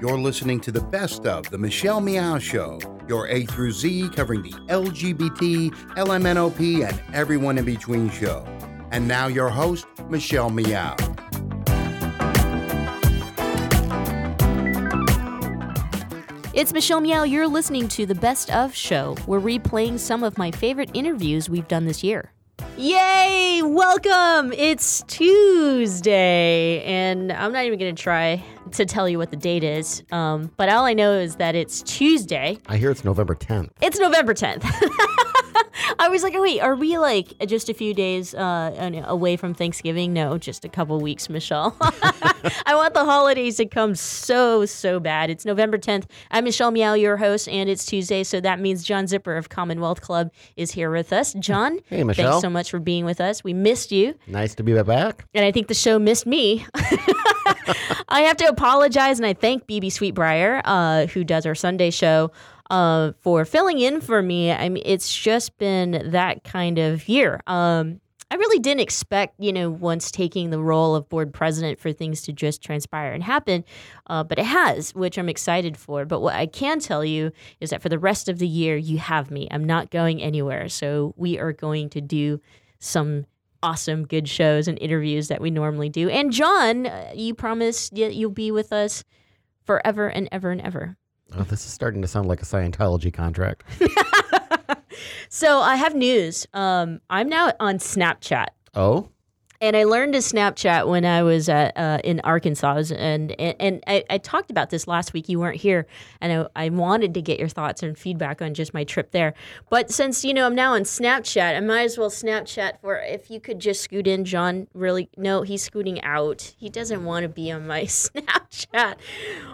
You're listening to the best of The Michelle Meow Show, your A through Z covering the LGBT, LMNOP, and everyone in between show. And now, your host, Michelle Meow. It's Michelle Meow. You're listening to the Best of Show. We're replaying some of my favorite interviews we've done this year. Yay! Welcome! It's Tuesday, and I'm not even going to try to tell you what the date is. Um, but all I know is that it's Tuesday. I hear it's November 10th. It's November 10th. I was like, oh, wait, are we like just a few days uh, away from Thanksgiving? No, just a couple weeks, Michelle. I want the holidays to come so, so bad. It's November 10th. I'm Michelle Meow, your host, and it's Tuesday, so that means John Zipper of Commonwealth Club is here with us. John, hey, Michelle. thanks so much for being with us. We missed you. Nice to be back. And I think the show missed me. I have to apologize, and I thank BeBe Sweetbriar, uh, who does our Sunday show uh, for filling in for me. I mean, it's just been that kind of year. Um, I really didn't expect, you know, once taking the role of board president for things to just transpire and happen, uh, but it has, which I'm excited for. But what I can tell you is that for the rest of the year, you have me. I'm not going anywhere. So we are going to do some awesome, good shows and interviews that we normally do. And John, uh, you promised that you'll be with us forever and ever and ever. Oh, this is starting to sound like a Scientology contract. so I have news. Um, I'm now on Snapchat. Oh. And I learned to Snapchat when I was at, uh, in Arkansas, and and, and I, I, talked about this last week. You weren't here, and I, I, wanted to get your thoughts and feedback on just my trip there. But since you know I'm now on Snapchat, I might as well Snapchat for if you could just scoot in, John. Really, no, he's scooting out. He doesn't want to be on my Snapchat.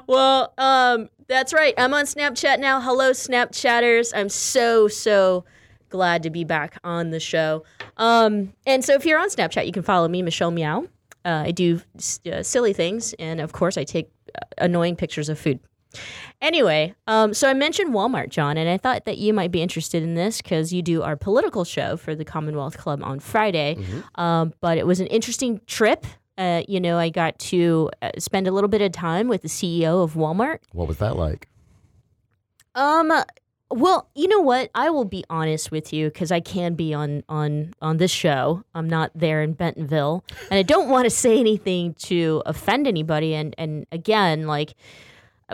Well, um, that's right. I'm on Snapchat now. Hello, Snapchatters. I'm so so glad to be back on the show. Um, and so if you're on Snapchat, you can follow me, Michelle Meow. Uh, I do uh, silly things, and of course, I take uh, annoying pictures of food. Anyway, um, so I mentioned Walmart, John, and I thought that you might be interested in this because you do our political show for the Commonwealth Club on Friday. Mm-hmm. Um, but it was an interesting trip. Uh, you know, I got to uh, spend a little bit of time with the CEO of Walmart. What was that like? Um, well, you know what? I will be honest with you because I can be on on on this show. I'm not there in Bentonville, and I don't want to say anything to offend anybody. And and again, like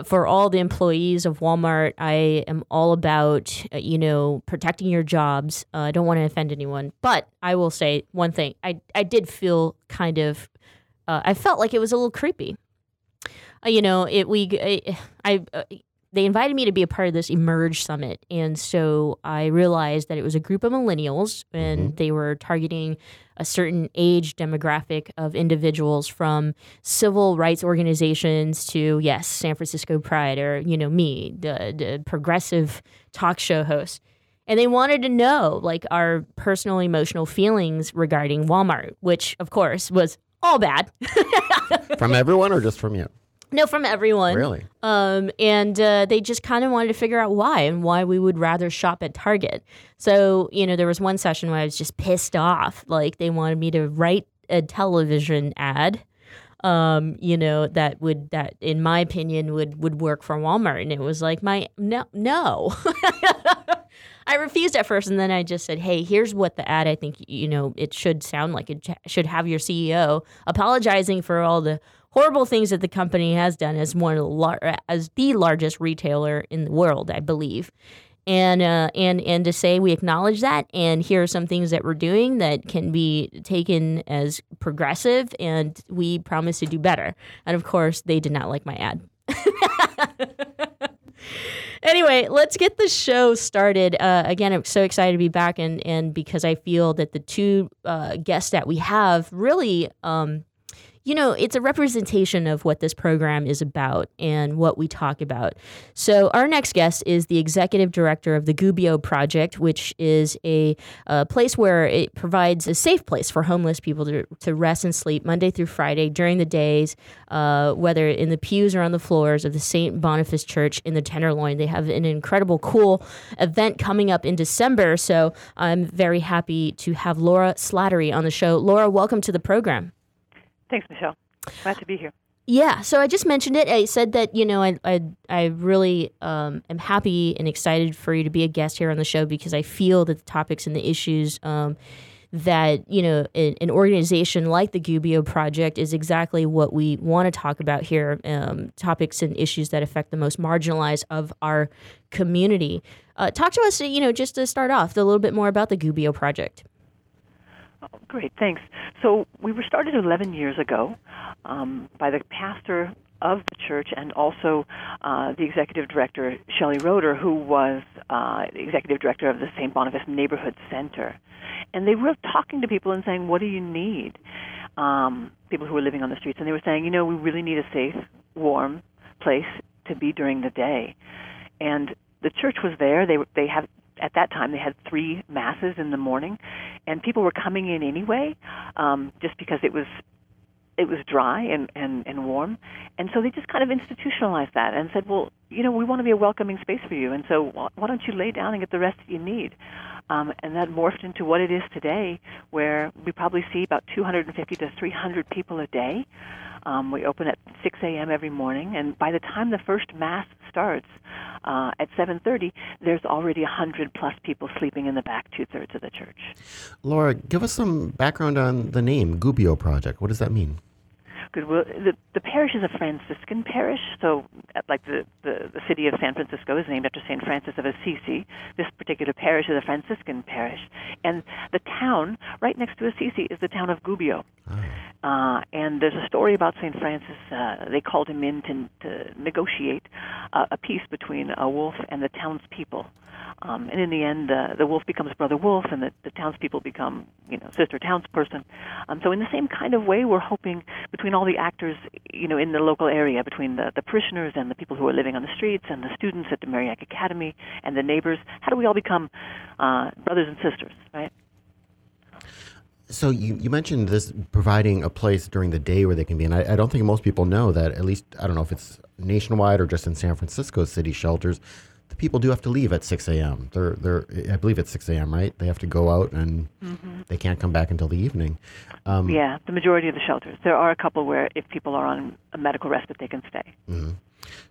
for all the employees of Walmart, I am all about uh, you know protecting your jobs. Uh, I don't want to offend anyone, but I will say one thing. I I did feel kind of. Uh, I felt like it was a little creepy. Uh, you know, it we I, I uh, they invited me to be a part of this Emerge Summit. And so I realized that it was a group of millennials and mm-hmm. they were targeting a certain age demographic of individuals from civil rights organizations to, yes, San Francisco Pride or, you know, me, the, the progressive talk show host. And they wanted to know, like, our personal emotional feelings regarding Walmart, which, of course, was all bad. from everyone or just from you? No, from everyone. Really? Um, and uh, they just kind of wanted to figure out why and why we would rather shop at Target. So, you know, there was one session where I was just pissed off. Like, they wanted me to write a television ad. Um, you know, that would that in my opinion would would work for Walmart. And it was like my no no. I refused at first, and then I just said, "Hey, here's what the ad I think you know it should sound like. It should have your CEO apologizing for all the horrible things that the company has done as one of the lar- as the largest retailer in the world, I believe. And uh, and and to say we acknowledge that, and here are some things that we're doing that can be taken as progressive, and we promise to do better. And of course, they did not like my ad. anyway, let's get the show started. Uh, again, I'm so excited to be back, and and because I feel that the two uh, guests that we have really um, you know, it's a representation of what this program is about and what we talk about. So, our next guest is the executive director of the Gubbio Project, which is a, a place where it provides a safe place for homeless people to, to rest and sleep Monday through Friday during the days, uh, whether in the pews or on the floors of the St. Boniface Church in the Tenderloin. They have an incredible, cool event coming up in December. So, I'm very happy to have Laura Slattery on the show. Laura, welcome to the program. Thanks, Michelle. Glad to be here. Yeah, so I just mentioned it. I said that you know I I, I really um, am happy and excited for you to be a guest here on the show because I feel that the topics and the issues um, that you know an, an, organization like the Gubbio Project is exactly what we want to talk about here. Um, topics and issues that affect the most marginalized of our community. Uh, talk to us, you know, just to start off, a little bit more about the Gubbio Project. Oh, great, thanks. So we were started 11 years ago um, by the pastor of the church and also uh, the executive director, Shelley Roeder, who was uh, the executive director of the St. Boniface Neighborhood Center. And they were talking to people and saying, What do you need? Um, people who were living on the streets. And they were saying, You know, we really need a safe, warm place to be during the day. And the church was there. They, they have at that time they had three masses in the morning, and people were coming in anyway, um, just because it was it was dry and, and, and warm. And so they just kind of institutionalized that and said, well, you know, we want to be a welcoming space for you. And so why don't you lay down and get the rest that you need? Um, and that morphed into what it is today, where we probably see about 250 to 300 people a day. Um, we open at 6 a.m. every morning, and by the time the first mass starts uh, at 7:30, there's already 100 plus people sleeping in the back two thirds of the church. Laura, give us some background on the name Gubbio Project. What does that mean? Good. Well, the, the parish is a Franciscan parish, so like the, the, the city of San Francisco is named after St. Francis of Assisi. This particular parish is a Franciscan parish. And the town right next to Assisi is the town of Gubbio. Oh. Uh, and there's a story about St. Francis. Uh, they called him in to, to negotiate uh, a peace between a wolf and the townspeople. Um, and in the end, uh, the wolf becomes brother wolf, and the, the townspeople become, you know, sister townsperson. Um, so in the same kind of way, we're hoping between all the actors, you know, in the local area, between the, the parishioners and the people who are living on the streets, and the students at the Marillac Academy, and the neighbors, how do we all become uh, brothers and sisters, right? So you, you mentioned this providing a place during the day where they can be, and I, I, don't think most people know that. At least I don't know if it's nationwide or just in San Francisco city shelters the people do have to leave at 6 a.m. They're, they're, I believe it's 6 a.m., right? They have to go out and mm-hmm. they can't come back until the evening. Um, yeah, the majority of the shelters. There are a couple where if people are on a medical respite, they can stay. Mm-hmm.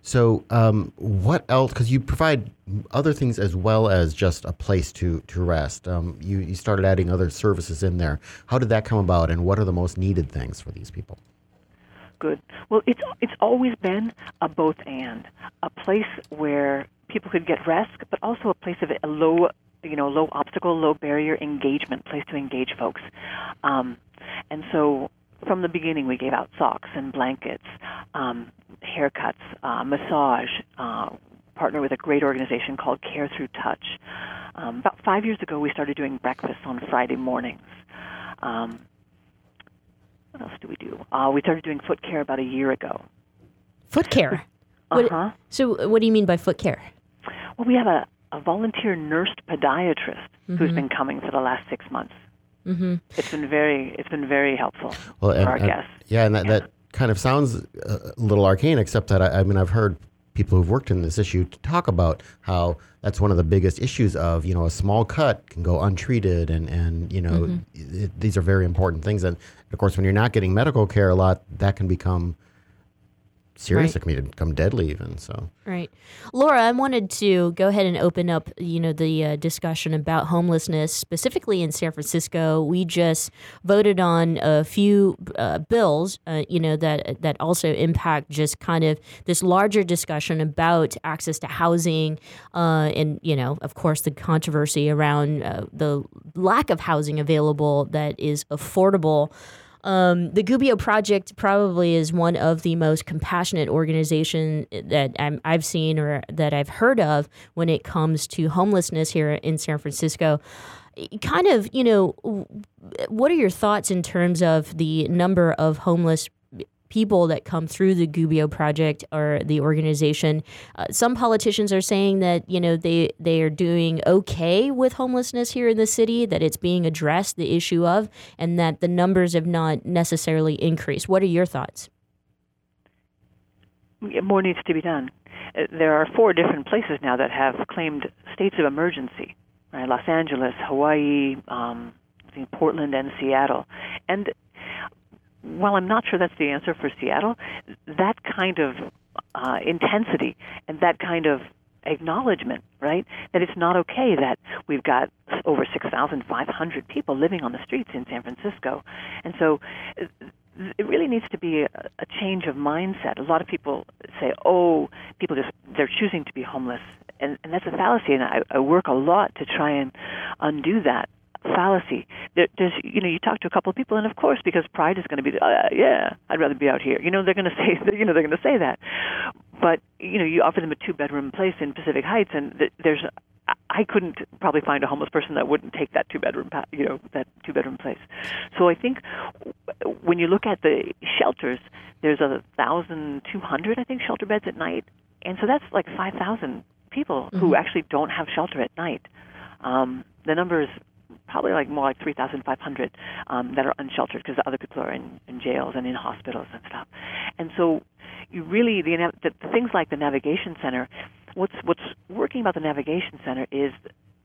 So, um, what else? Because you provide other things as well as just a place to to rest. Um, you you started adding other services in there. How did that come about, and what are the most needed things for these people? Good. Well, it's it's always been a both and a place where people could get rest, but also a place of a low, you know, low obstacle, low barrier engagement, place to engage folks. Um, and so from the beginning, we gave out socks and blankets, um, haircuts, uh, massage. Uh, partner with a great organization called Care Through Touch. Um, about five years ago, we started doing breakfasts on Friday mornings. Um, what else do we do? Uh, we started doing foot care about a year ago. Foot care. Uh huh. So, what do you mean by foot care? Well, we have a, a volunteer nurse podiatrist mm-hmm. who's been coming for the last six months. Mm-hmm. It's been very it's been very helpful well, and, for our and, guests. Yeah, and that, yeah. that kind of sounds a little arcane, except that I, I mean I've heard people who've worked in this issue to talk about how that's one of the biggest issues of you know a small cut can go untreated and and you know mm-hmm. it, these are very important things and of course when you're not getting medical care a lot that can become serious. Right. It can become deadly even. So right, Laura, I wanted to go ahead and open up, you know, the uh, discussion about homelessness specifically in San Francisco. We just voted on a few uh, bills, uh, you know, that that also impact just kind of this larger discussion about access to housing, uh, and you know, of course, the controversy around uh, the lack of housing available that is affordable. Um, the Gubbio Project probably is one of the most compassionate organizations that i have seen or that I've heard of when it comes to homelessness here in San Francisco. Kind of, you know, what are your thoughts in terms of the number of homeless people that come through the Gubbio project or the organization. Uh, some politicians are saying that you know they they are doing okay with homelessness here in the city, that it's being addressed the issue of, and that the numbers have not necessarily increased. What are your thoughts? More needs to be done. Uh, there are four different places now that have claimed states of emergency. Right? Los Angeles, Hawaii, um, Portland, and Seattle. And while I'm not sure that's the answer for Seattle, that kind of uh, intensity and that kind of acknowledgement, right? That it's not okay that we've got over 6,500 people living on the streets in San Francisco. And so it really needs to be a, a change of mindset. A lot of people say, "Oh, people just they're choosing to be homeless," and, and that's a fallacy. And I, I work a lot to try and undo that fallacy. There, there's, you know, you talk to a couple of people, and of course, because pride is going to be, uh, yeah, I'd rather be out here. You know, they're going to say, you know, they're going to say that. But you know, you offer them a two-bedroom place in Pacific Heights, and th- there's I couldn't probably find a homeless person that wouldn't take that two bedroom, you know, that two bedroom place. So I think when you look at the shelters, there's a thousand two hundred, I think, shelter beds at night, and so that's like five thousand people mm-hmm. who actually don't have shelter at night. Um, the number is probably like more like 3,500 um, that are unsheltered because other people are in, in jails and in hospitals and stuff. And so, you really the, the, things like the navigation center what's what's working about the navigation center is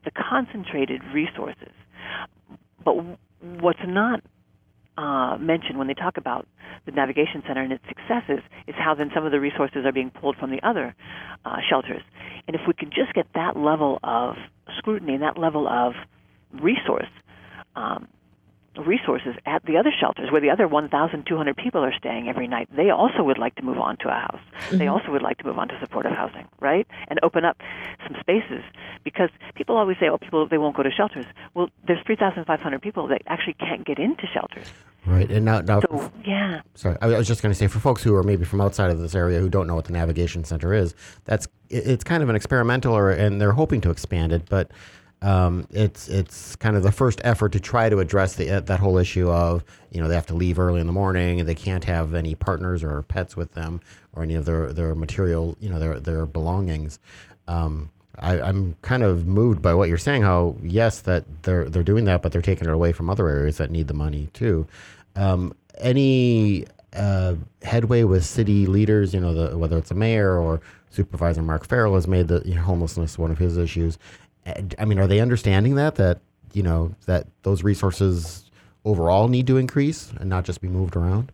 the concentrated resources. But what's not uh, mentioned when they talk about the navigation center and its successes is how then some of the resources are being pulled from the other uh, shelters. And if we can just get that level of scrutiny and that level of resource, um, resources at the other shelters where the other 1,200 people are staying every night. They also would like to move on to a house. Mm-hmm. They also would like to move on to supportive housing, right? And open up some spaces because people always say, "Oh, people they won't go to shelters." Well, there's 3,500 people that actually can't get into shelters. Right, and now, now so, yeah. Sorry, I was just going to say for folks who are maybe from outside of this area who don't know what the navigation center is, that's it's kind of an experimental, or and they're hoping to expand it, but um, it's it's kind of the first effort to try to address the, uh, that whole issue of you know they have to leave early in the morning and they can't have any partners or pets with them or any of their, their material you know their their belongings. Um, I, am kind of moved by what you're saying. How yes, that they're they're doing that, but they're taking it away from other areas that need the money too. Um, any uh, headway with city leaders? You know, the, whether it's a mayor or Supervisor Mark Farrell has made the you know, homelessness one of his issues. I mean, are they understanding that that you know that those resources overall need to increase and not just be moved around?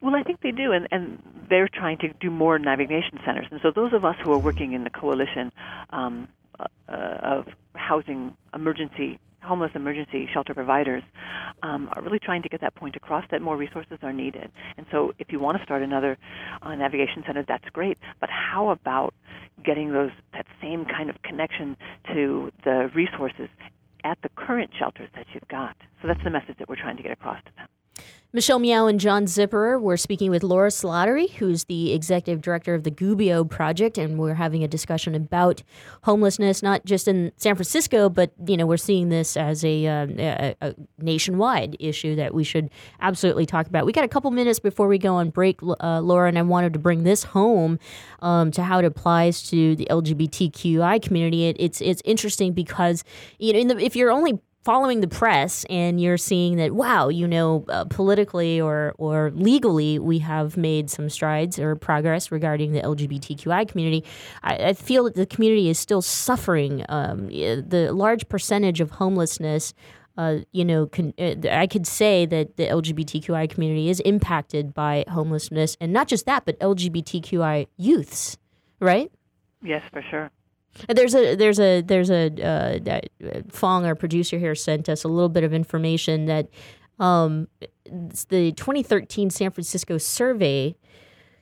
Well, I think they do, and, and they're trying to do more navigation centers. And so, those of us who are working in the coalition um, uh, of housing emergency homeless emergency shelter providers um, are really trying to get that point across that more resources are needed. And so, if you want to start another uh, navigation center, that's great. But how about getting those that same kind of connection to the resources at the current shelters that you've got? So that's the message that we're trying to get across to them. Michelle Meow and John Zipperer. We're speaking with Laura Slattery, who's the executive director of the Gubbio Project, and we're having a discussion about homelessness, not just in San Francisco, but you know we're seeing this as a, uh, a, a nationwide issue that we should absolutely talk about. We got a couple minutes before we go on break, uh, Laura, and I wanted to bring this home um, to how it applies to the LGBTQI community. It, it's it's interesting because you know the, if you're only following the press and you're seeing that wow you know uh, politically or or legally we have made some strides or progress regarding the lgbtqi community i, I feel that the community is still suffering um, the large percentage of homelessness uh, you know, con- uh, I could say that the LGBTQI community is impacted by homelessness, and not just that, but LGBTQI youths, right? Yes, for sure. There's a there's a there's a uh, that uh, Fong, our producer here, sent us a little bit of information that um, the 2013 San Francisco survey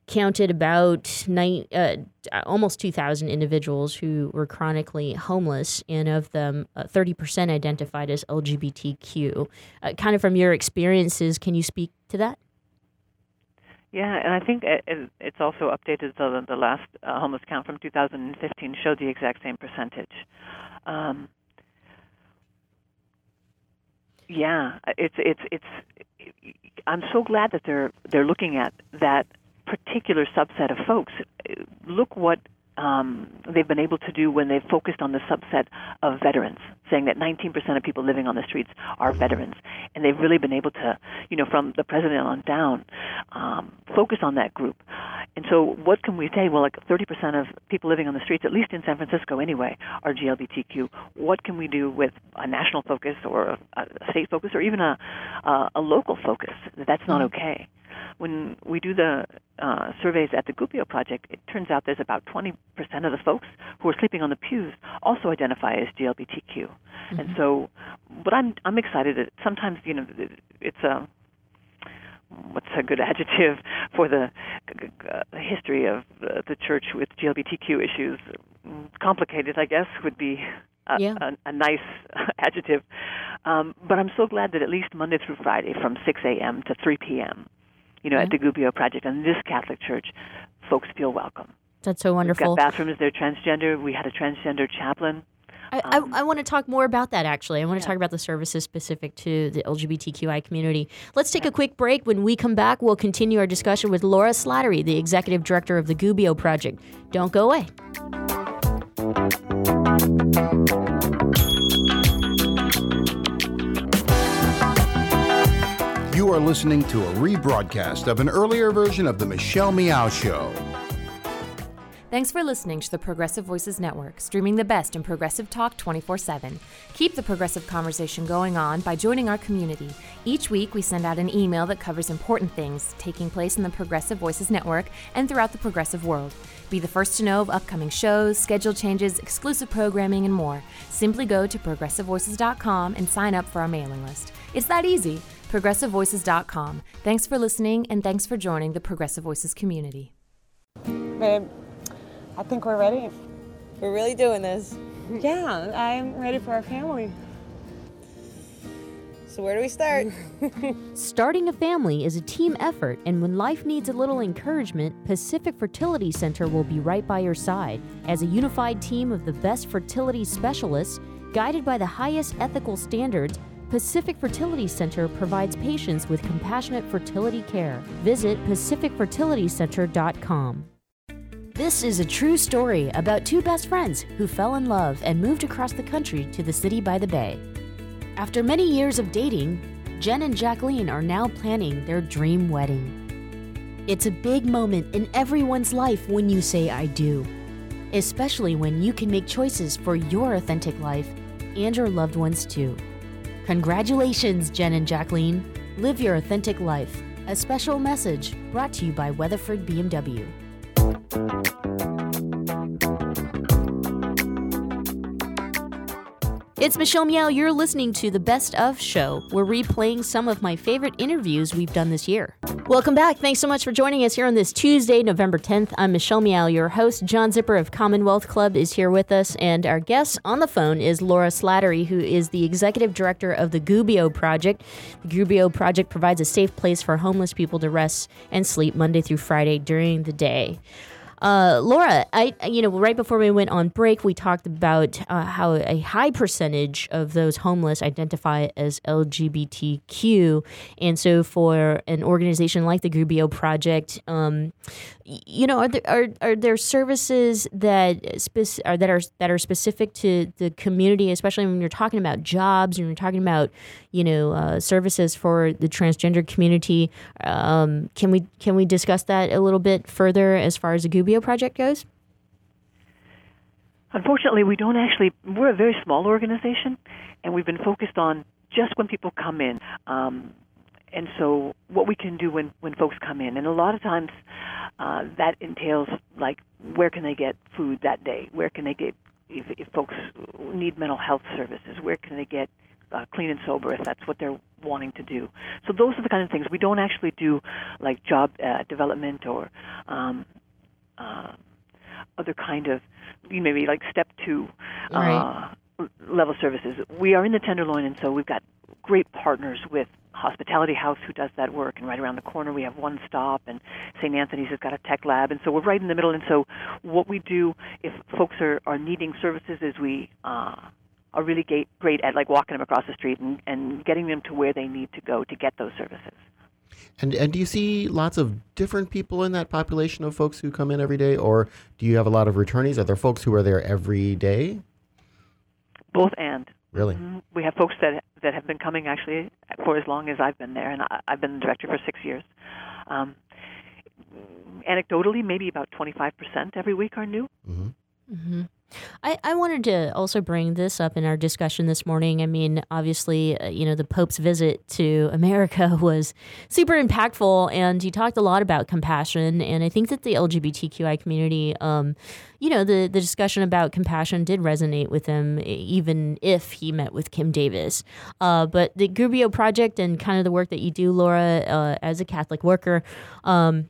counted about nine, uh, almost 2,000 individuals who were chronically homeless, and of them, uh, 30% identified as LGBTQ. Uh, kind of from your experiences, can you speak to that? Yeah, and I think it, it's also updated. So the, last uh, homeless count from 2015 showed the exact same percentage. Um, yeah, it's it's it's. I'm so glad that they're they're looking at that particular subset of folks. Look what um, they've been able to do when they've focused on the subset of veterans, saying that 19% of people living on the streets are veterans, and they've really been able to, you know, from the president on down, um, focus on that group. And so, what can we say? Well, like 30% of people living on the streets, at least in San Francisco anyway, are GLBTQ. What can we do with a national focus or a, state focus or even a, a, a local focus? That's not mm-hmm. okay when we do the uh, surveys at the Gubbio Project, it turns out there's about 20% of the folks who are sleeping on the pews also identify as GLBTQ. Mm-hmm. And so, but I'm I'm excited that sometimes you know it's a what's a good adjective for the uh, history of uh, the church with GLBTQ issues? Complicated, I guess, would be a, yeah. a, a nice adjective. Um, but I'm so glad that at least Monday through Friday from 6 a.m. to 3 p.m you know, mm-hmm. at the Gubbio Project and this Catholic church, folks feel welcome. That's so wonderful. We've got bathrooms. They're transgender. We had a transgender chaplain. I, um, I, I, want to talk more about that actually. I want to yeah. talk about the services specific to the LGBTQI community. Let's take a quick break. When we come back, we'll continue our discussion with Laura Slattery, the executive director of the Gubbio Project. Don't go away. You are listening to a rebroadcast of an earlier version of The Michelle Meow Show. Thanks for listening to the Progressive Voices Network, streaming the best in progressive talk 24 7. Keep the progressive conversation going on by joining our community. Each week, we send out an email that covers important things taking place in the Progressive Voices Network and throughout the progressive world. Be the first to know of upcoming shows, schedule changes, exclusive programming, and more. Simply go to progressivevoices.com and sign up for our mailing list. It's that easy progressivevoices.com. Thanks for listening and thanks for joining the Progressive Voices community. Babe, I think we're ready. We're really doing this. Yeah, I'm ready for our family. So, where do we start? Starting a family is a team effort, and when life needs a little encouragement, Pacific Fertility Center will be right by your side. As a unified team of the best fertility specialists, guided by the highest ethical standards, Pacific Fertility Center provides patients with compassionate fertility care. Visit pacificfertilitycenter.com. This is a true story about two best friends who fell in love and moved across the country to the city by the bay. After many years of dating, Jen and Jacqueline are now planning their dream wedding. It's a big moment in everyone's life when you say I do, especially when you can make choices for your authentic life and your loved ones too. Congratulations, Jen and Jacqueline. Live your authentic life. A special message brought to you by Weatherford BMW. It's Michelle Meow. You're listening to the Best of Show. We're replaying some of my favorite interviews we've done this year. Welcome back. Thanks so much for joining us here on this Tuesday, November 10th. I'm Michelle Meow, your host. John Zipper of Commonwealth Club is here with us, and our guest on the phone is Laura Slattery, who is the executive director of the Gubbio Project. The Gubbio Project provides a safe place for homeless people to rest and sleep Monday through Friday during the day. Uh, Laura, I you know right before we went on break, we talked about uh, how a high percentage of those homeless identify as LGBTQ, and so for an organization like the Gubbio Project, um, you know, are there are, are there services that spec- are that are that are specific to the community, especially when you're talking about jobs and you're talking about you know uh, services for the transgender community? Um, can we can we discuss that a little bit further as far as the Gubbio project goes? Unfortunately, we don't actually. We're a very small organization, and we've been focused on just when people come in. Um, and so, what we can do when when folks come in, and a lot of times uh, that entails like where can they get food that day? Where can they get if, if folks need mental health services? Where can they get uh, clean and sober if that's what they're wanting to do. So those are the kind of things we don't actually do, like job uh, development or um, uh, other kind of maybe like step two uh, right. level services. We are in the Tenderloin, and so we've got great partners with Hospitality House who does that work, and right around the corner we have One Stop, and St. Anthony's has got a tech lab, and so we're right in the middle. And so what we do if folks are, are needing services is we uh, are really great, great at like walking them across the street and, and getting them to where they need to go to get those services. And and do you see lots of different people in that population of folks who come in every day, or do you have a lot of returnees? Are there folks who are there every day? Both and. Really? Mhm. We have folks that that have been coming actually for as long as I've been there, and I, I've been the director for six years. Um, anecdotally, maybe about 25% every week are new. hmm hmm I, I wanted to also bring this up in our discussion this morning. I mean, obviously, uh, you know, the Pope's visit to America was super impactful, and he talked a lot about compassion. And I think that the LGBTQI community, um, you know, the, the discussion about compassion did resonate with him, even if he met with Kim Davis. Uh, but the Gubbio Project and kind of the work that you do, Laura, uh, as a Catholic worker, um,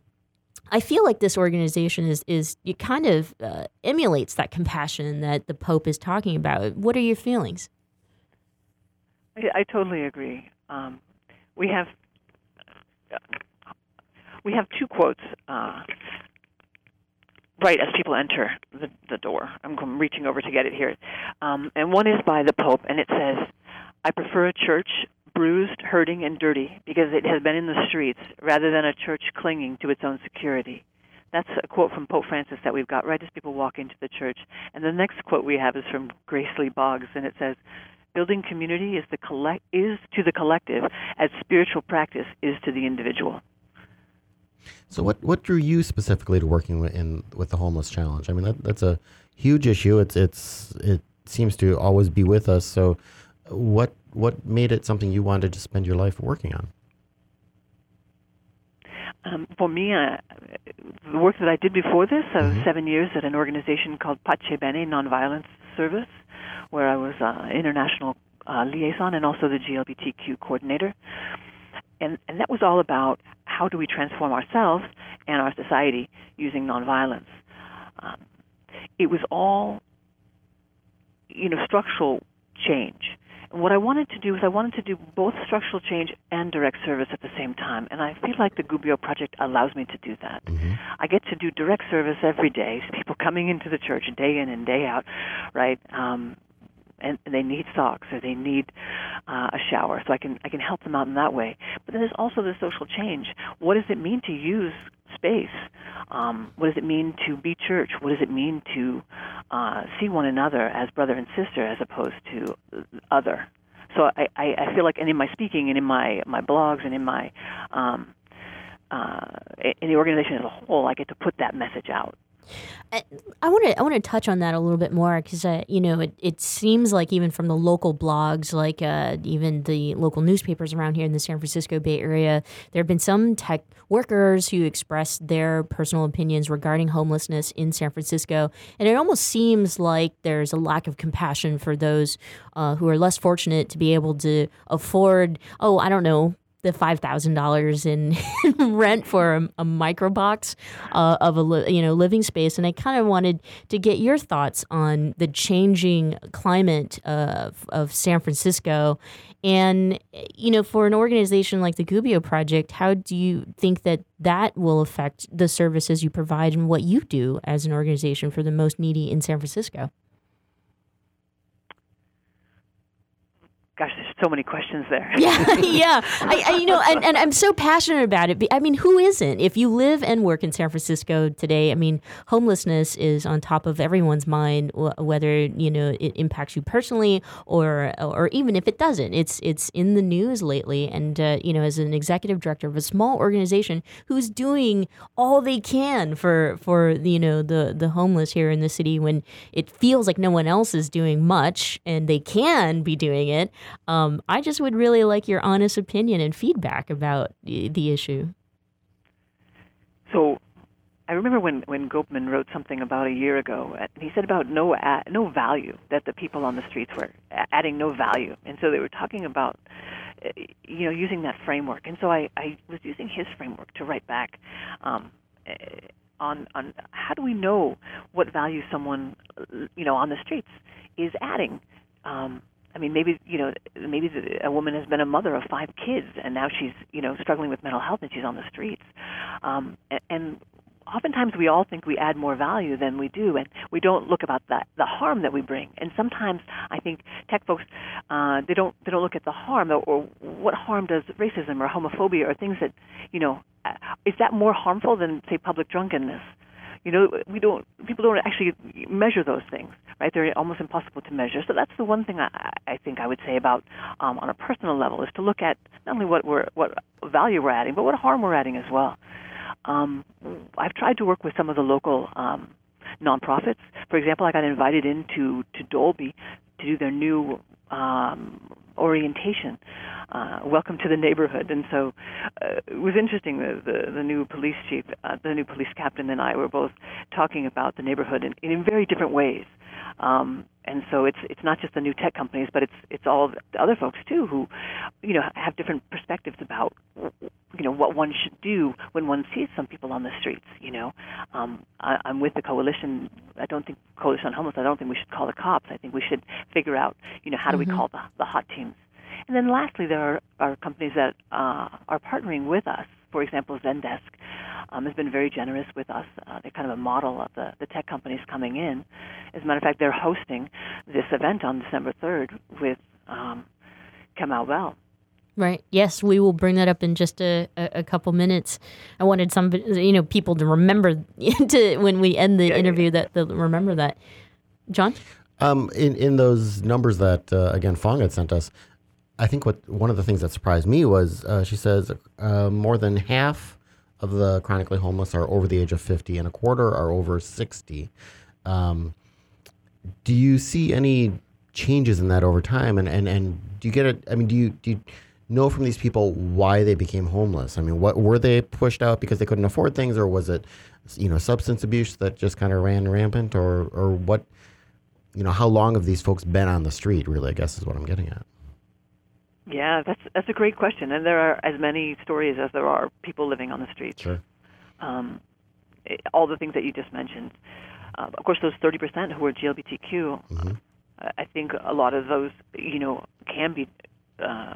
I feel like this organization is is it kind of uh, emulates that compassion that the Pope is talking about. What are your feelings? I, I totally agree. Um, we have we have two quotes uh, right as people enter the, the door. I'm, reaching over to get it here, um, and one is by the Pope, and it says, "I prefer a church." Bruised, hurting, and dirty because it has been in the streets rather than a church clinging to its own security. That's a quote from Pope Francis that we've got right as people walk into the church. And the next quote we have is from Grace Lee Boggs, and it says, "Building community is the collect is to the collective as spiritual practice is to the individual." So what what drew you specifically to working with in with the homeless challenge? I mean, that, that's a huge issue. It's it's it seems to always be with us. So what what made it something you wanted to spend your life working on? Um, for me, uh, the work that I did before this, I was Mhm. seven years at an organization called Pace Bene Nonviolence Service, where I was uh, international uh, liaison and also the GLBTQ coordinator. And, and that was all about how do we transform ourselves and our society using nonviolence. Um, it was all, you know, structural change. And what I wanted to do is I wanted to do both structural change and direct service at the same time. And I feel like the Gubbio Project allows me to do that. hmm I get to do direct service every day. People coming into the church day in and day out, right? Um, and they need socks or they need uh, a shower, so I can I can help them out in that way. But then there's also the social change. What does it mean to use space? Um, what does it mean to be church? What does it mean to uh, see one another as brother and sister as opposed to other? So I, I, feel like, and in my speaking and in my my blogs and in my um, uh, in the organization as a whole, I get to put that message out. I want to I want to touch on that a little bit more because uh, you know it, it seems like even from the local blogs, like uh, even the local newspapers around here in the San Francisco Bay Area, there have been some tech workers who expressed their personal opinions regarding homelessness in San Francisco, and it almost seems like there's a lack of compassion for those uh, who are less fortunate to be able to afford. Oh, I don't know the five thousand dollars in rent for a, a micro box uh, of a li- you know living space, and I kind of wanted to get your thoughts on the changing climate of of San Francisco, and you know for an organization like the Gubbio Project, how do you think that that will affect the services you provide and what you do as an organization for the most needy in San Francisco? Gosh, there's so many questions there. Yeah, yeah. I, I, you know, and, and I'm so passionate about it. I mean, who isn't? If you live and work in San Francisco today, I mean, homelessness is on top of everyone's mind, whether you know it impacts you personally or or even if it doesn't. It's it's in the news lately, and uh, you know, as an executive director of a small organization who's doing all they can for for you know the the homeless here in the city, when it feels like no one else is doing much, and they can be doing it. Um, I just would really like your honest opinion and feedback about the, issue. So I remember when when Gopman wrote something about a year ago, and he said about no a- no value that the people on the streets were adding no value, and so they were talking about uh, you know using that framework, and so I I was using his framework to write back. Um, uh, on on how do we know what value someone you know on the streets is adding um, I mean, maybe you know, maybe a woman has been a mother of five kids, and now she's you know struggling with mental health, and she's on the streets. Um, and, and oftentimes we all think we add more value than we do, and we don't look about that the harm that we bring. And sometimes I think tech folks uh, they don't they don't look at the harm or, or what harm does racism or homophobia or things that you know uh, is that more harmful than say public drunkenness? You know, we don't people don't actually measure those things, right? They're almost impossible to measure. So that's the one thing I, I think I would say about um, on a personal level is to look at not only what we're what value we're adding, but what harm we're adding as well. Um, I've tried to work with some of the local um, nonprofits. For example, I got invited into to Dolby to do their new um, orientation, uh, welcome to the neighborhood. And so uh, it was interesting. The, the, the new police chief, uh, the new police captain, and I were both talking about the neighborhood in, in very different ways. Um, and so it's it's not just the new tech companies, but it's it's all the other folks too who, you know, have different perspectives about, you know, what one should do when one sees some people on the streets. You know, um, I, I'm with the coalition. I don't think coalition on homeless. I don't think we should call the cops. I think we should figure out, you know, how do Mm-hmm. we call the the hot teams. And then lastly, there are, are companies that uh, are partnering with us. For example, Zendesk um, has been very generous with us. Uh, they're kind of a model of the, the tech companies coming in. As a matter of fact, they're hosting this event on December 3rd with um, Kamau Bell. Right. Yes, we will bring that up in just a, a, a couple minutes. I wanted some, you know, people to remember to when we end the interview that they'll remember that. John. Um, in in those numbers that uh, again Fong had sent us, I think what one of the things that surprised me was uh, she says uh, more than half of the chronically homeless are over the age of fifty, and a quarter are over sixty. Um, do you see any changes in that over time? And and and do you get it? I mean, do you do you know from these people why they became homeless? I mean, what were they pushed out because they couldn't afford things, or was it, you know, substance abuse that just kind of ran rampant, or or what? You know, how long have these folks been on the street? Really, I guess is what I'm getting at. Yeah, that's that's a great question, and there are as many stories as there are people living on the streets. Sure. Um, eh, all the things that you just mentioned. Uh, of course, those 30% who are GLBTQ, Mhm. uh, I think a lot of those, you know, can be uh,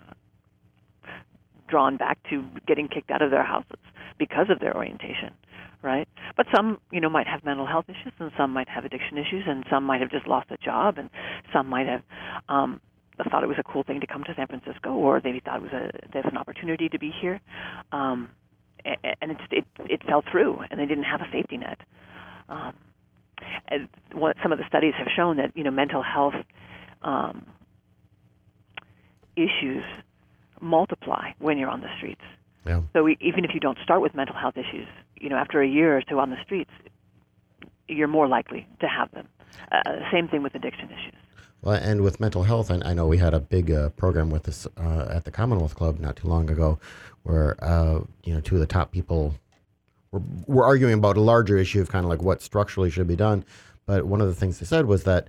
drawn back to getting kicked out of their houses because of their orientation, right? But some, you know, might have mental health issues, and some might have addiction issues, and some might have just lost a job, and some might have um, thought it was a cool thing to come to San Francisco, or they thought it was a there's an opportunity to be here, um, and it it it fell through, and they didn't have a safety net. Um, and what some of the studies have shown that you know mental health um, issues multiply when you're on the streets. Yeah. So we, even if you don't start with mental health issues, you know, after a year or two on the streets, you're more likely to have them. Uh, same thing with addiction issues. Well, and with mental health, I, I know we had a big uh, program with this uh, at the Commonwealth Club not too long ago, where uh, you know two of the top people were, were arguing about a larger issue of kind of like what structurally should be done. But one of the things they said was that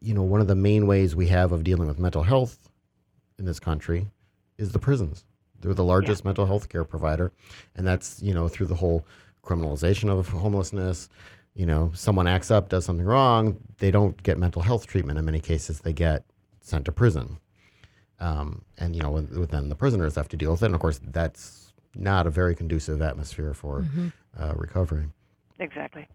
you know one of the main ways we have of dealing with mental health in this country is the prisons. They're the largest mental health care provider, and that's you know through the whole criminalization of homelessness. You know, someone acts up, does something wrong, they don't get mental health treatment. In many cases, they get sent to prison, um, and you know, with, then the prisoners have to deal with it. And of course, that's not a very conducive atmosphere for uh, recovery. Exactly.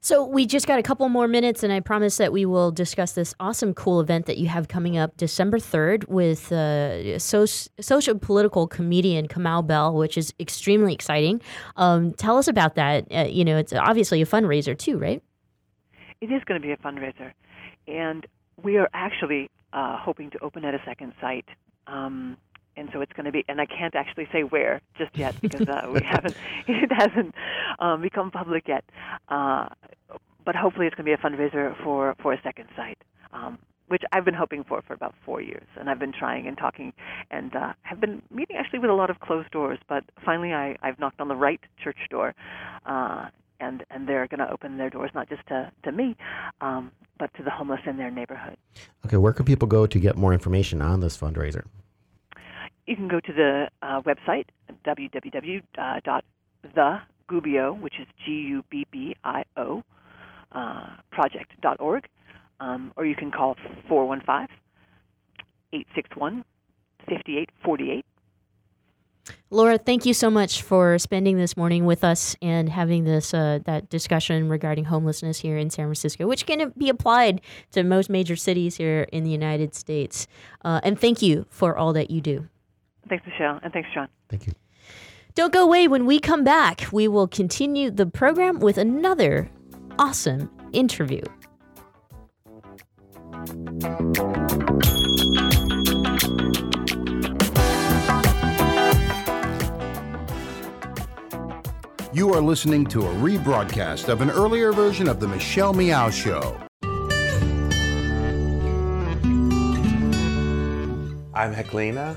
So we just got a couple more minutes, and I promise that we will discuss this awesome, cool event that you have coming up December third with uh, soci- social political comedian Kamau Bell, which is extremely exciting. Um, tell us about that. Uh, you know, it's obviously a fundraiser too, right? It is going to be a fundraiser, and we are actually uh, hoping to open at a second site. Um, and so it's going to be, and I can't actually say where just yet because uh, we haven't, it hasn't um, become public yet. Uh, but hopefully, it's going to be a fundraiser for for a second site, um, which I've been hoping for for about four years, and I've been trying and talking, and uh, have been meeting actually with a lot of closed doors. But finally, I, I've knocked on the right church door, uh, and and they're going to open their doors not just to to me, um, but to the homeless in their neighborhood. Okay, where can people go to get more information on this fundraiser? You can go to the uh, website www.thegubbio, which is G U B B I O, uh, project.org, um, or you can call 415 861 5848. Laura, thank you so much for spending this morning with us and having this uh, that discussion regarding homelessness here in San Francisco, which can be applied to most major cities here in the United States. Uh, and thank you for all that you do. Thanks, Michelle, and thanks, John. Thank you. Don't go away. When we come back, we will continue the program with another awesome interview. You are listening to a rebroadcast of an earlier version of The Michelle Meow Show. I'm Heklina.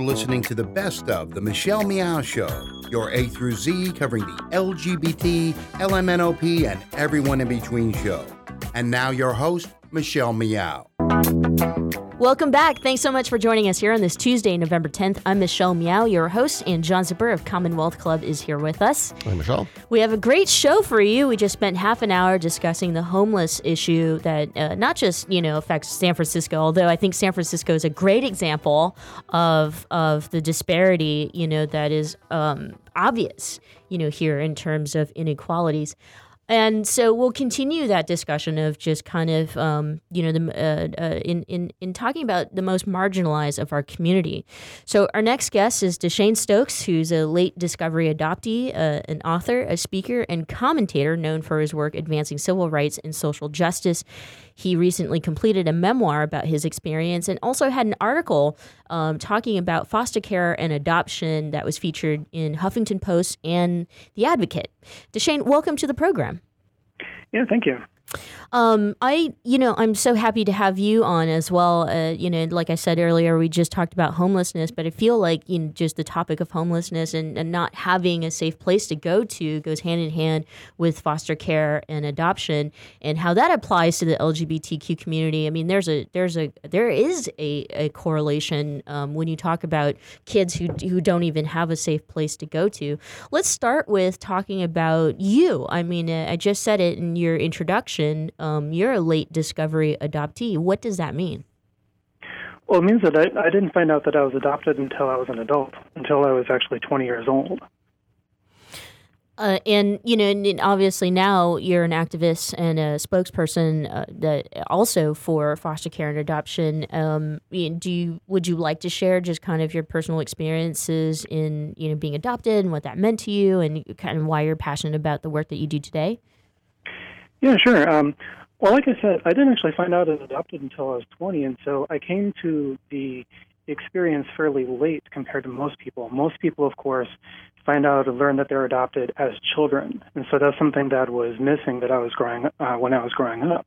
You're listening to the best of The Michelle Meow Show, your A through Z covering the LGBT, LMNOP, and everyone in between show. And now your host, Michelle Meow. Welcome back. Thanks so much for joining us here on this Tuesday, November 10th. I'm Michelle Meow, your host, and John Zipper of Commonwealth Club is here with us. Hi, Michelle. We have a great show for you. We just spent half an hour discussing the homeless issue that uh, not just you know affects San Francisco, although I think San Francisco is a great example of of the disparity you know that is um, obvious you know here in terms of inequalities. And so we'll continue that discussion of just kind of, um, you know, the, uh, uh, in, in, in talking about the most marginalized of our community. So our next guest is DaShanne Stokes, who's a late discovery adoptee, uh, an author, a speaker, and commentator known for his work advancing civil rights and social justice. He recently completed a memoir about his experience and also had an article um, talking about foster care and adoption that was featured in Huffington Post and The Advocate. DaShanne, welcome to the program. Yeah, thank you. Um, I, you know, I'm so happy to have you on as well. Uh, you know, like I said earlier, we just talked about homelessness, but I feel like you know, just the topic of homelessness and, and not having a safe place to go to goes hand in hand with foster care and adoption, and how that applies to the LGBTQ community. I mean, there's a there's a there is a, a correlation um, when you talk about kids who who don't even have a safe place to go to. Let's start with talking about you. I mean, uh, I just said it in your introduction um, you're a late discovery adoptee. What does that mean? Well, it means that I, I didn't find out that I was adopted until I was an adult, until I was actually 20 years old. Uh, and you know, and obviously now you're an activist and a spokesperson uh, that also for foster care and adoption. Um, do you would you like to share just kind of your personal experiences in you know being adopted and what that meant to you, and kind of why you're passionate about the work that you do today? Yeah, sure. Um, well, like I said, I didn't actually find out I was adopted until I was 20, and so I came to the experience fairly late compared to most people. Most people, of course, find out and learn that they're adopted as children, and so that's something that was missing that I was growing uh, when I was growing up.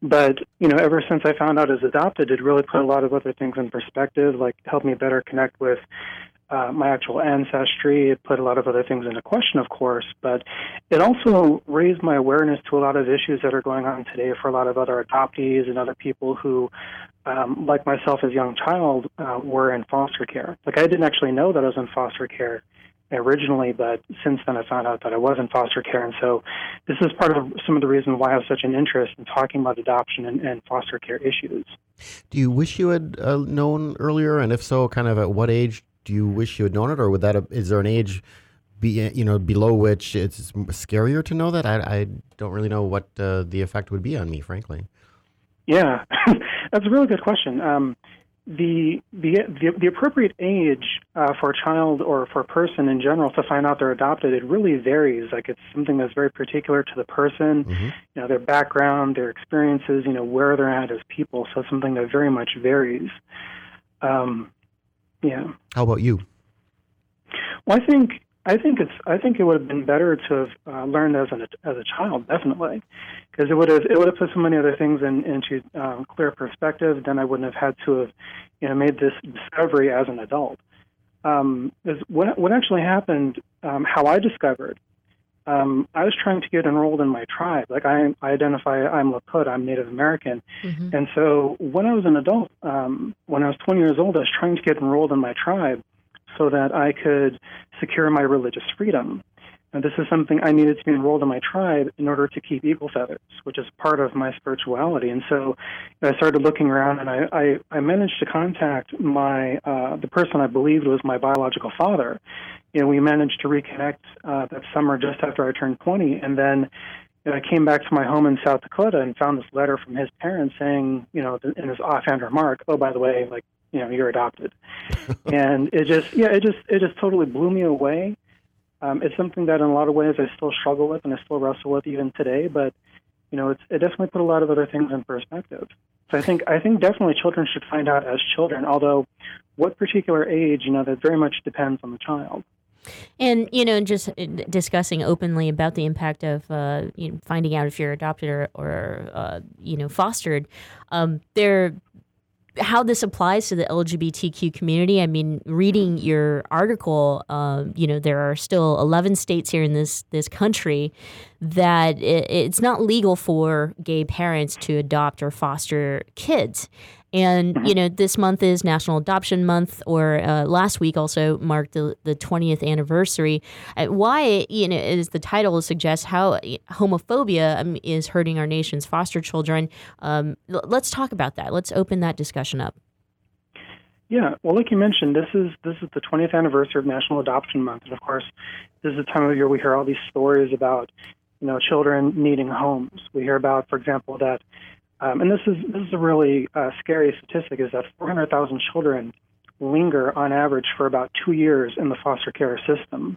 But you know, ever since I found out I was adopted, it really put a lot of other things in perspective, like helped me better connect with uh, my actual ancestry. It put a lot of other things into question, of course, but it also raised my awareness to a lot of issues that are going on today for a lot of other adoptees and other people who, um, like myself as a young child, uh, were in foster care. Like I didn't actually know that I was in foster care originally, but since then I found out that I was in foster care, and so this is part of some of the reason why I have such an interest in talking about adoption and, and foster care issues. Do you wish you had uh, known earlier, and if so, kind of at what age do you wish you had known it, or would that have, is there an age? Be, you know, below which it's scarier to know that I, I don't really know what uh, the effect would be on me, frankly. Yeah, that's a really good question. Um, the, the, the the appropriate age uh, for a child or for a person in general to find out they're adopted it really varies. Like it's something that's very particular to the person, mm-hmm. you know, their background, their experiences, you know, where they're at as people. So it's something that very much varies. Um, yeah. How about you? Well, I think I think it's I think it would have been better to have uh, learned as an as a child, definitely, because it would have it would have put so many other things in, into um, clear perspective. Then I wouldn't have had to have you know made this discovery as an adult. Um, is what what actually happened? Um, how I discovered. Um, I was trying to get enrolled in my tribe. Like I, I identify, I'm Lakota, I'm Native American, Mm-hmm. and so when I was an adult, um, when I was 20 years old, I was trying to get enrolled in my tribe so that I could secure my religious freedom. And this is something I needed to be enrolled in my tribe in order to keep eagle feathers, which is part of my spirituality. And so I started looking around, and I, I, I managed to contact my uh, the person I believed was my biological father. And we managed to reconnect uh, that summer just after I turned 20. And then you know, I came back to my home in South Dakota and found this letter from his parents saying, you know, in his offhand remark, "Oh, by the way, like, you know, you're adopted." and it just, yeah, it just, it just totally blew me away. Um, it's something that, in a lot of ways, I still struggle with and I still wrestle with even today. But you know, it's, it definitely put a lot of other things in perspective. So I think, I think definitely children should find out as children. Although, what particular age, you know, that very much depends on the child. And you know, just uh, discussing openly about the impact of uh, you know, finding out if you're adopted or, or uh, you know fostered. Um, there, how this applies to the LGBTQ community. I mean, reading your article, uh, you know, there are still 11 states here in this this country that it, it's not legal for gay parents to adopt or foster kids. And you know, this month is National Adoption Month, or uh, last week also marked the, the 20th anniversary. Uh, why, you know, as the title suggests, how homophobia um, is hurting our nation's foster children. Um, l- let's talk about that. Let's open that discussion up. Yeah, well, like you mentioned, this is this is the 20th anniversary of National Adoption Month, and of course, this is the time of year we hear all these stories about, you know, children needing homes. We hear about, for example, that, um, and this is this is a really uh, scary statistic, is that 400,000 children linger on average for about two years in the foster care system.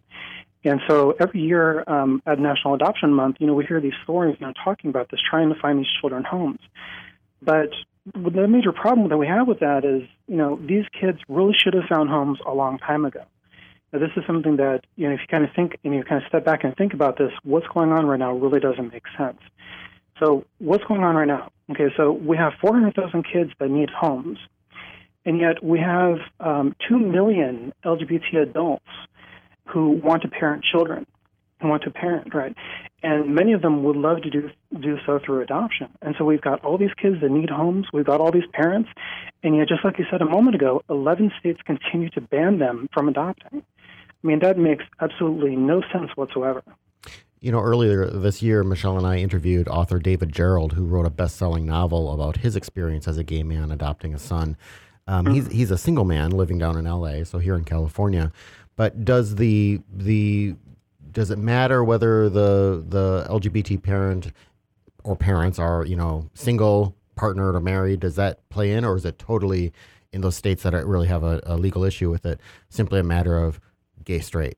And so every year um, at National Adoption Month, you know, we hear these stories, you know, talking about this, trying to find these children homes. But the major problem that we have with that is, you know, these kids really should have found homes a long time ago. Now, this is something that, you know, if you kind of think and you kind of step back and think about this, what's going on right now really doesn't make sense. So, what's going on right now? Okay, so we have 400,000 kids that need homes, and yet we have um, 2 million LGBT adults who want to parent children, who want to parent, right? And many of them would love to do do so through adoption. And so we've got all these kids that need homes. We've got all these parents, and yet, just like you said a moment ago, 11 states continue to ban them from adopting. I mean, that makes absolutely no sense whatsoever. You know, earlier this year, Michelle and I interviewed author David Gerald, who wrote a best-selling novel about his experience as a gay man adopting a son. Um, Mm-hmm. He's he's a single man living down in L.A., so here in California. But does the the does it matter whether the the LGBT parent or parents are you know single, partnered, or married? Does that play in, or is it totally in those states that really have a, a legal issue with it simply a matter of gay straight?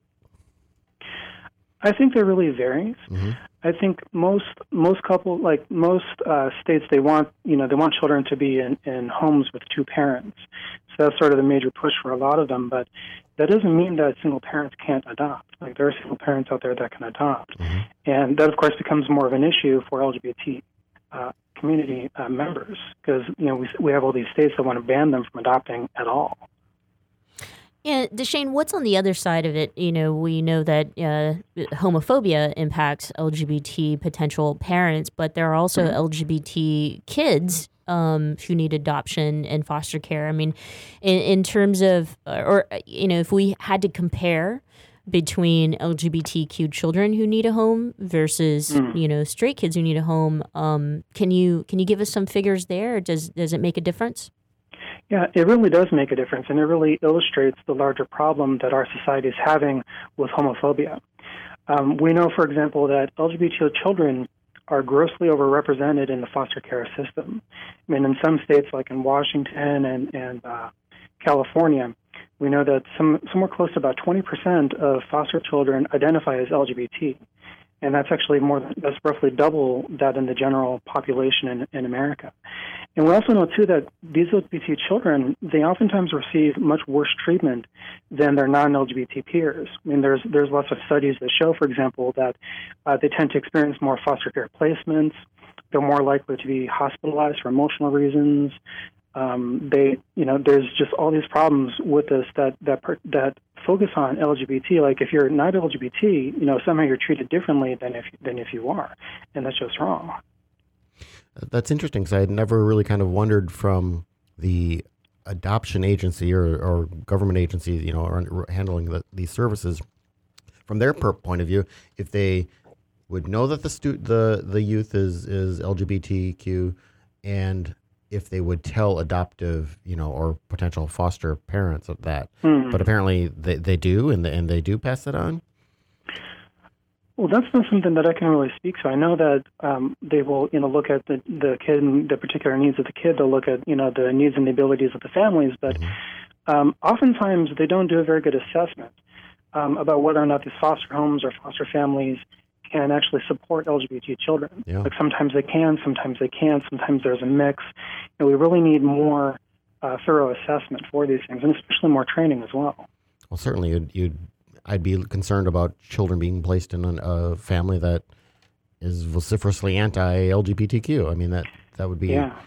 I think there really varies. Mm-hmm. I think most most couple like most uh, states they want you know they want children to be in, in homes with two parents. So that's sort of the major push for a lot of them. But that doesn't mean that single parents can't adopt. Like there are single parents out there that can adopt, Mm-hmm. and that of course becomes more of an issue for LGBT uh, community uh, members because you know we we have all these states that want to ban them from adopting at all. And DaShanne, what's on the other side of it? You know, we know that uh, homophobia impacts LGBT potential parents, but there are also LGBT kids um, who need adoption and foster care. I mean, in, in terms of, or, you know, if we had to compare between LGBTQ children who need a home versus, Mm. you know, straight kids who need a home, um, can you can you give us some figures there? Does does it make a difference? Yeah, it really does make a difference, and it really illustrates the larger problem that our society is having with homophobia. Um, we know, for example, that LGBT children are grossly overrepresented in the foster care system. I mean, in some states, like in Washington and, and uh, California, we know that some, somewhere close to about 20% of foster children identify as LGBT. And that's actually more that's roughly double that in the general population in, in America. And we also know too that these LGBT children they oftentimes receive much worse treatment than their non-LGBT peers. I mean, there's there's lots of studies that show, for example, that uh, they tend to experience more foster care placements. They're more likely to be hospitalized for emotional reasons. Um, they, you know, there's just all these problems with this that that that focus on LGBT. Like if you're not LGBT, you know, somehow you're treated differently than if than if you are, and that's just wrong. That's interesting because I had never really kind of wondered from the adoption agency or, or government agency, you know, handling the, these services from their point of view, if they would know that the stu- the the youth is is LGBTQ, and if they would tell adoptive, you know, or potential foster parents of that. Hmm. But apparently they, they do, and they, and they do pass it on. Well, that's not something that I can really speak to. I know that um, they will, you know, look at the the kid and the particular needs of the kid. They'll look at, you know, the needs and the abilities of the families. But um, oftentimes they don't do a very good assessment um, about whether or not these foster homes or foster families can actually support LGBT children. Yeah. Like sometimes they can, sometimes they can't. Sometimes there's a mix. And we really need more uh, thorough assessment for these things, and especially more training as well. Well, certainly you'd, you'd I'd be concerned about children being placed in an, a family that is vociferously anti-LGBTQ. I mean that that would be Yeah.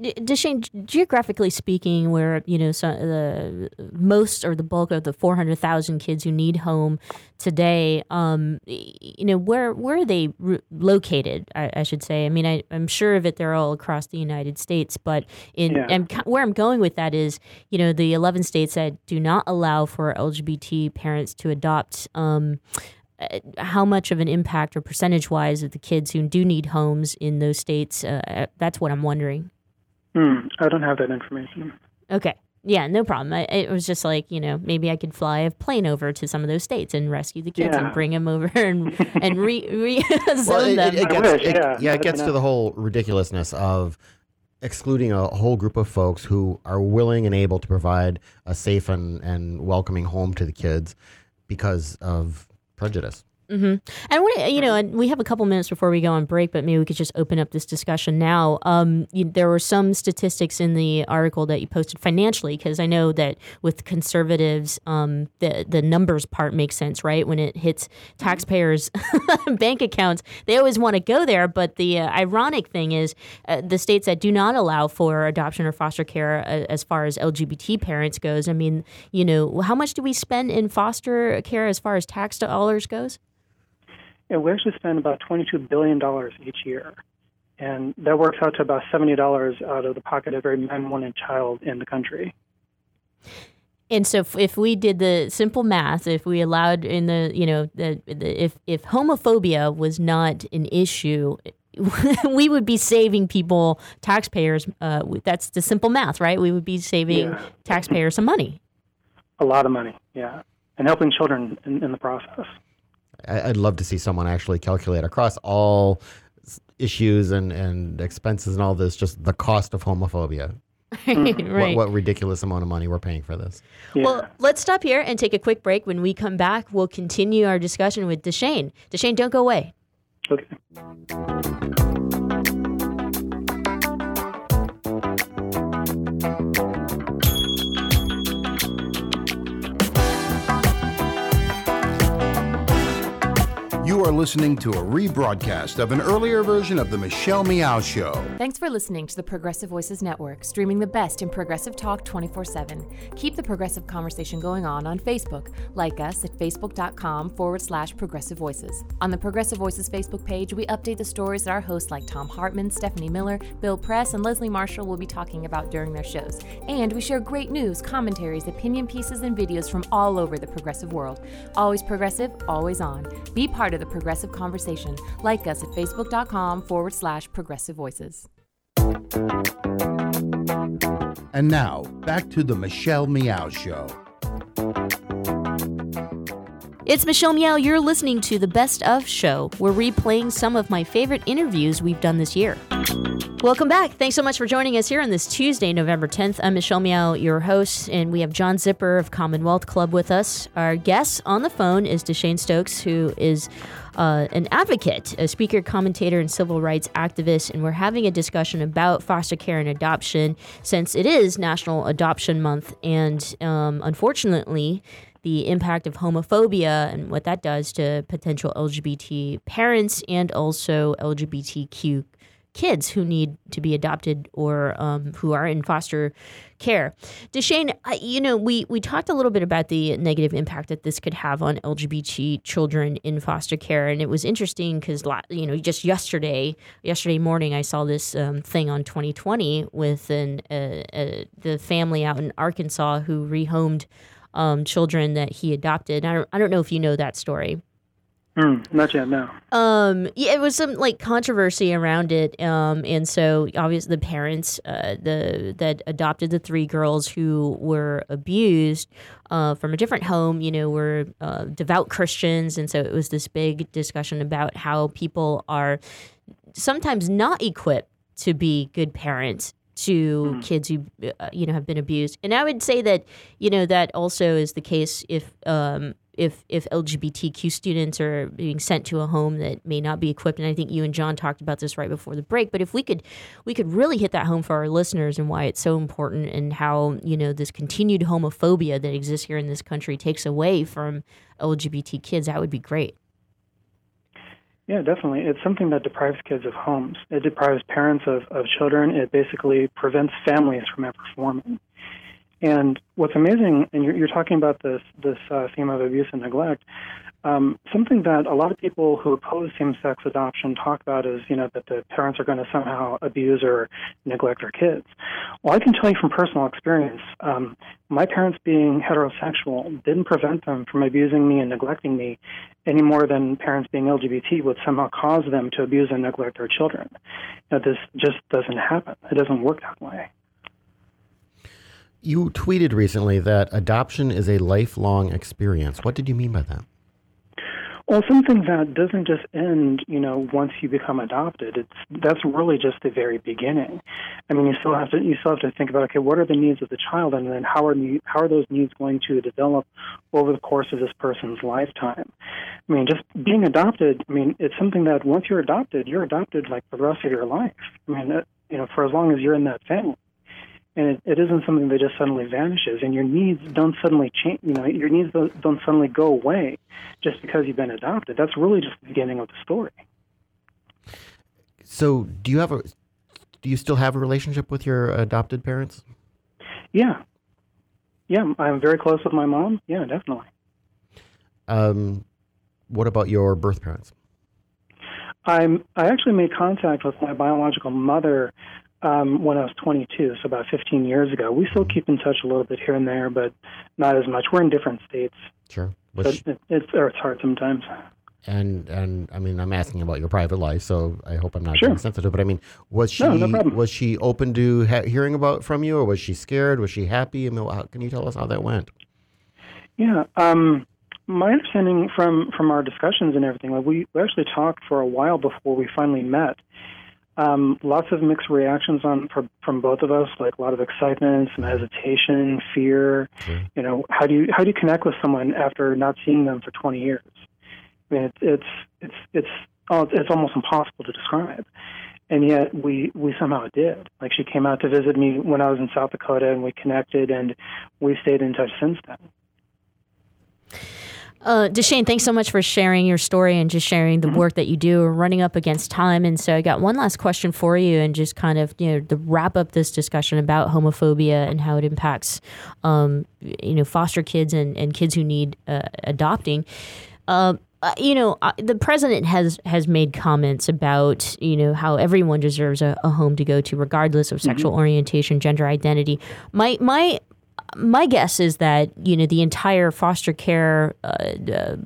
DaShanne, geographically speaking, where you know so, the most or the bulk of the four hundred thousand kids who need home today, um, you know, where where are they r- located? I, I should say. I mean, I, I'm sure of it. They're all across the United States, but in Yeah. and where I'm going with that is, you know, the eleven states that do not allow for LGBT parents to adopt. Um, uh, how much of an impact or percentage wise of the kids who do need homes in those states? Uh, that's what I'm wondering. Hmm. I don't have that information. Okay. Yeah, no problem. I, it was just like you know maybe I could fly a plane over to some of those states and rescue the kids Yeah. and bring them over and and re, re zone Well, it, them. it, it gets, wish, it- yeah. yeah, it gets to know. the whole ridiculousness of excluding a whole group of folks who are willing and able to provide a safe and, and welcoming home to the kids because of prejudice. Hmm And what you know, and we have a couple minutes before we go on break, but maybe we could just open up this discussion now. Um, you, there were some statistics in the article that you posted financially, because I know that with conservatives, um, the the numbers part makes sense, right? When it hits taxpayers' bank accounts, they always want to go there. But the uh, ironic thing is, uh, the states that do not allow for adoption or foster care, uh, as far as LGBT parents goes, I mean, you know, how much do we spend in foster care as far as tax dollars goes? Yeah, we actually spend about $22 billion each year. And that works out to about $70 out of the pocket of every man, woman, and child in the country. And so, if, if we did the simple math, if we allowed in the, you know, the, the if if homophobia was not an issue, we would be saving people, taxpayers. Uh, that's the simple math, right? We would be saving Yeah. taxpayers some money. A lot of money, yeah. And helping children in, in the process. I, I'd love to see someone actually calculate across all issues and, and expenses and all this, just the cost of homophobia. right. What, what ridiculous amount of money we're paying for this? Well, let's stop here and take a quick break. When we come back, we'll continue our discussion with DaShanne. DaShanne, don't go away. Okay. You are listening to a rebroadcast of an earlier version of The Michelle Meow Show. Thanks for listening to the Progressive Voices Network, streaming the best in progressive talk 24 7. Keep the progressive conversation going on on Facebook. Like us at facebook.com forward slash progressive voices. On the Progressive Voices Facebook page, we update the stories that our hosts like Thom Hartmann, Stephanie Miller, Bill Press, and Leslie Marshall will be talking about during their shows. And we share great news, commentaries, opinion pieces, and videos from all over the progressive world. Always progressive, always on. Be part of the progressive conversation. Like us at facebook.com forward slash progressive voices. And now, back to The Michelle Meow Show. It's Michelle Meow. You're listening to the Best of Show. We're replaying some of my favorite interviews we've done this year. Welcome back. Thanks so much for joining us here on this Tuesday, November 10th. I'm Michelle Meow, your host, and we have John Zipper of Commonwealth Club with us. Our guest on the phone is DaShanne Stokes, who is uh, an advocate, a speaker, commentator, and civil rights activist, and we're having a discussion about foster care and adoption since it is National Adoption Month, and um, unfortunately, the impact of homophobia and what that does to potential LGBT parents and also LGBTQ kids who need to be adopted or um, who are in foster care. DaShanne, you know, we, we talked a little bit about the negative impact that this could have on LGBT children in foster care, and it was interesting because, you know, just yesterday, yesterday morning, I saw this um, thing on 2020 with an uh, uh, the family out in Arkansas who rehomed um, children that he adopted. I don't, I don't know if you know that story. Mm, not yet, no. Um, yeah, it was some like controversy around it. Um, and so obviously the parents, uh, the that adopted the three girls who were abused, uh, from a different home, you know, were uh, devout Christians, and so it was this big discussion about how people are sometimes not equipped to be good parents to mm. kids who uh, you know have been abused and i would say that you know that also is the case if um, if if LGBTQ students are being sent to a home that may not be equipped. And I think you and John talked about this right before the break. But if we could we could really hit that home for our listeners and why it's so important and how you know this continued homophobia that exists here in this country takes away from LGBT kids, that would be great. Yeah, definitely. It's something that deprives kids of homes. It deprives parents of, of children. It basically prevents families from ever forming. And what's amazing, and you're, you're talking about this this uh, theme of abuse and neglect. Um, something that a lot of people who oppose same-sex adoption talk about is, you know, that the parents are going to somehow abuse or neglect their kids. Well, I can tell you from personal experience, um, my parents being heterosexual didn't prevent them from abusing me and neglecting me any more than parents being LGBT would somehow cause them to abuse and neglect their children. This just doesn't happen. It doesn't work that way. You tweeted recently that adoption is a lifelong experience. What did you mean by that? Well, something that doesn't just end, you know, once you become adopted. It's that's really just the very beginning. I mean, you still have to you still have to think about okay, what are the needs of the child, and then how are how are those needs going to develop over the course of this person's lifetime? I mean, just being adopted. I mean, it's something that once you're adopted, you're adopted like for the rest of your life. I mean, you know, for as long as you're in that family and it, it isn't something that just suddenly vanishes and your needs don't suddenly change you know your needs don't, don't suddenly go away just because you've been adopted. That's really just the beginning of the story. So do you have a do you still have a relationship with your adopted parents? Yeah. Yeah i'm very close with my mom. Yeah definitely. Um what about your birth parents? I'm i actually made contact with my biological mother um, when I was 22, so about 15 years ago. We still keep in touch a little bit here and there, but not as much. We're in different states. Sure. so it, it's, or it's hard sometimes. And and I mean, I'm asking about your private life, so I hope I'm not sure. being sensitive. But I mean, was she no, no was she open to ha- hearing about from you, or was she scared? Was she happy? I mean, how, can you tell us how that went? Yeah. Um, my understanding from from our discussions and everything, like we, we actually talked for a while before we finally met, Um, lots of mixed reactions on from, from both of us, like a lot of excitement, some hesitation, fear. You know, how do you how do you connect with someone after not seeing them for 20 years? I mean, it's it's it's it's oh, it's almost impossible to describe. And yet we we somehow did. Like she came out to visit me when I was in South Dakota, and we connected, and we stayed in touch since then. Uh, DaShanne, thanks so much for sharing your story and just sharing the work that you do. Running up against time, and so I got one last question for you, and just kind of you know to wrap up this discussion about homophobia and how it impacts, um, you know, foster kids and, and kids who need uh, adopting. Um, uh, you know, uh, the president has has made comments about you know how everyone deserves a, a home to go to, regardless of sexual orientation, gender identity. My my my guess is that you know the entire foster care. Uh, uh,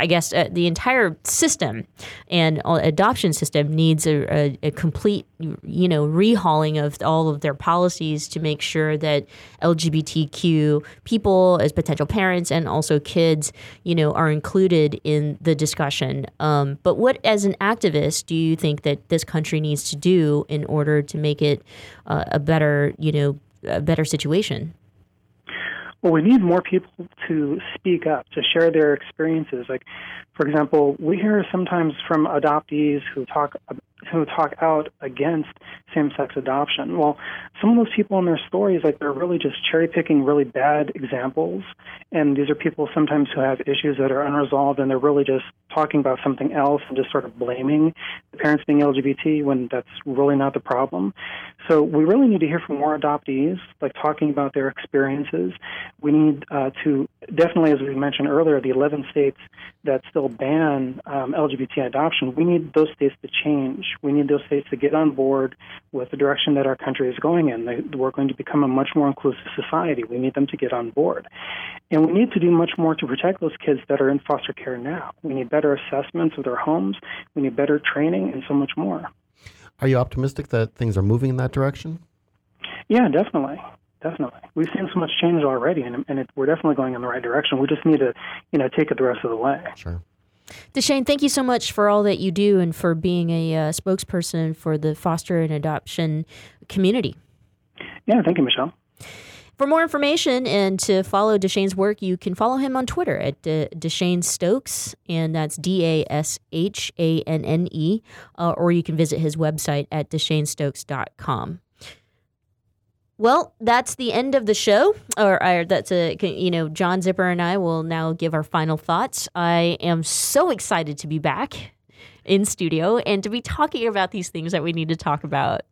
I guess uh, the entire system and adoption system needs a, a, a complete, you know, rehauling of all of their policies to make sure that LGBTQ people, as potential parents and also kids, you know, are included in the discussion. Um, but what, as an activist, do you think that this country needs to do in order to make it uh, a better, you know, a better situation? Well, we need more people to speak up, to share their experiences. Like, for example, we hear sometimes from adoptees who talk who talk out against same-sex adoption. Well, some of those people in their stories, like they're really just cherry picking really bad examples, and these are people sometimes who have issues that are unresolved, and they're really just talking about something else and just sort of blaming the parents being LGBT when that's really not the problem. So we really need to hear from more adoptees, like talking about their experiences. We need uh, to definitely, as we mentioned earlier, the 11 states that still ban um, LGBT adoption. We need those states to change. We need those states to get on board with the direction that our country is going in. We're going to become a much more inclusive society. We need them to get on board. And we need to do much more to protect those kids that are in foster care now. We need better assessments of their homes. We need better training and so much more. Are you optimistic that things are moving in that direction? Yeah, definitely. Definitely. We've seen so much change already, and, and it, we're definitely going in the right direction. We just need to, you know, take it the rest of the way. Sure. DaShanne, thank you so much for all that you do and for being a uh, spokesperson for the foster and adoption community. Yeah, thank you, Michelle. For more information and to follow DaShanne's work, you can follow him on Twitter at uh, DaShanne Stokes, and that's D A S H A N N E, uh, or you can visit his website at dashannestokes.com. Well, that's the end of the show, or, or that's a you know John Zipper and I will now give our final thoughts. I am so excited to be back in studio and to be talking about these things that we need to talk about.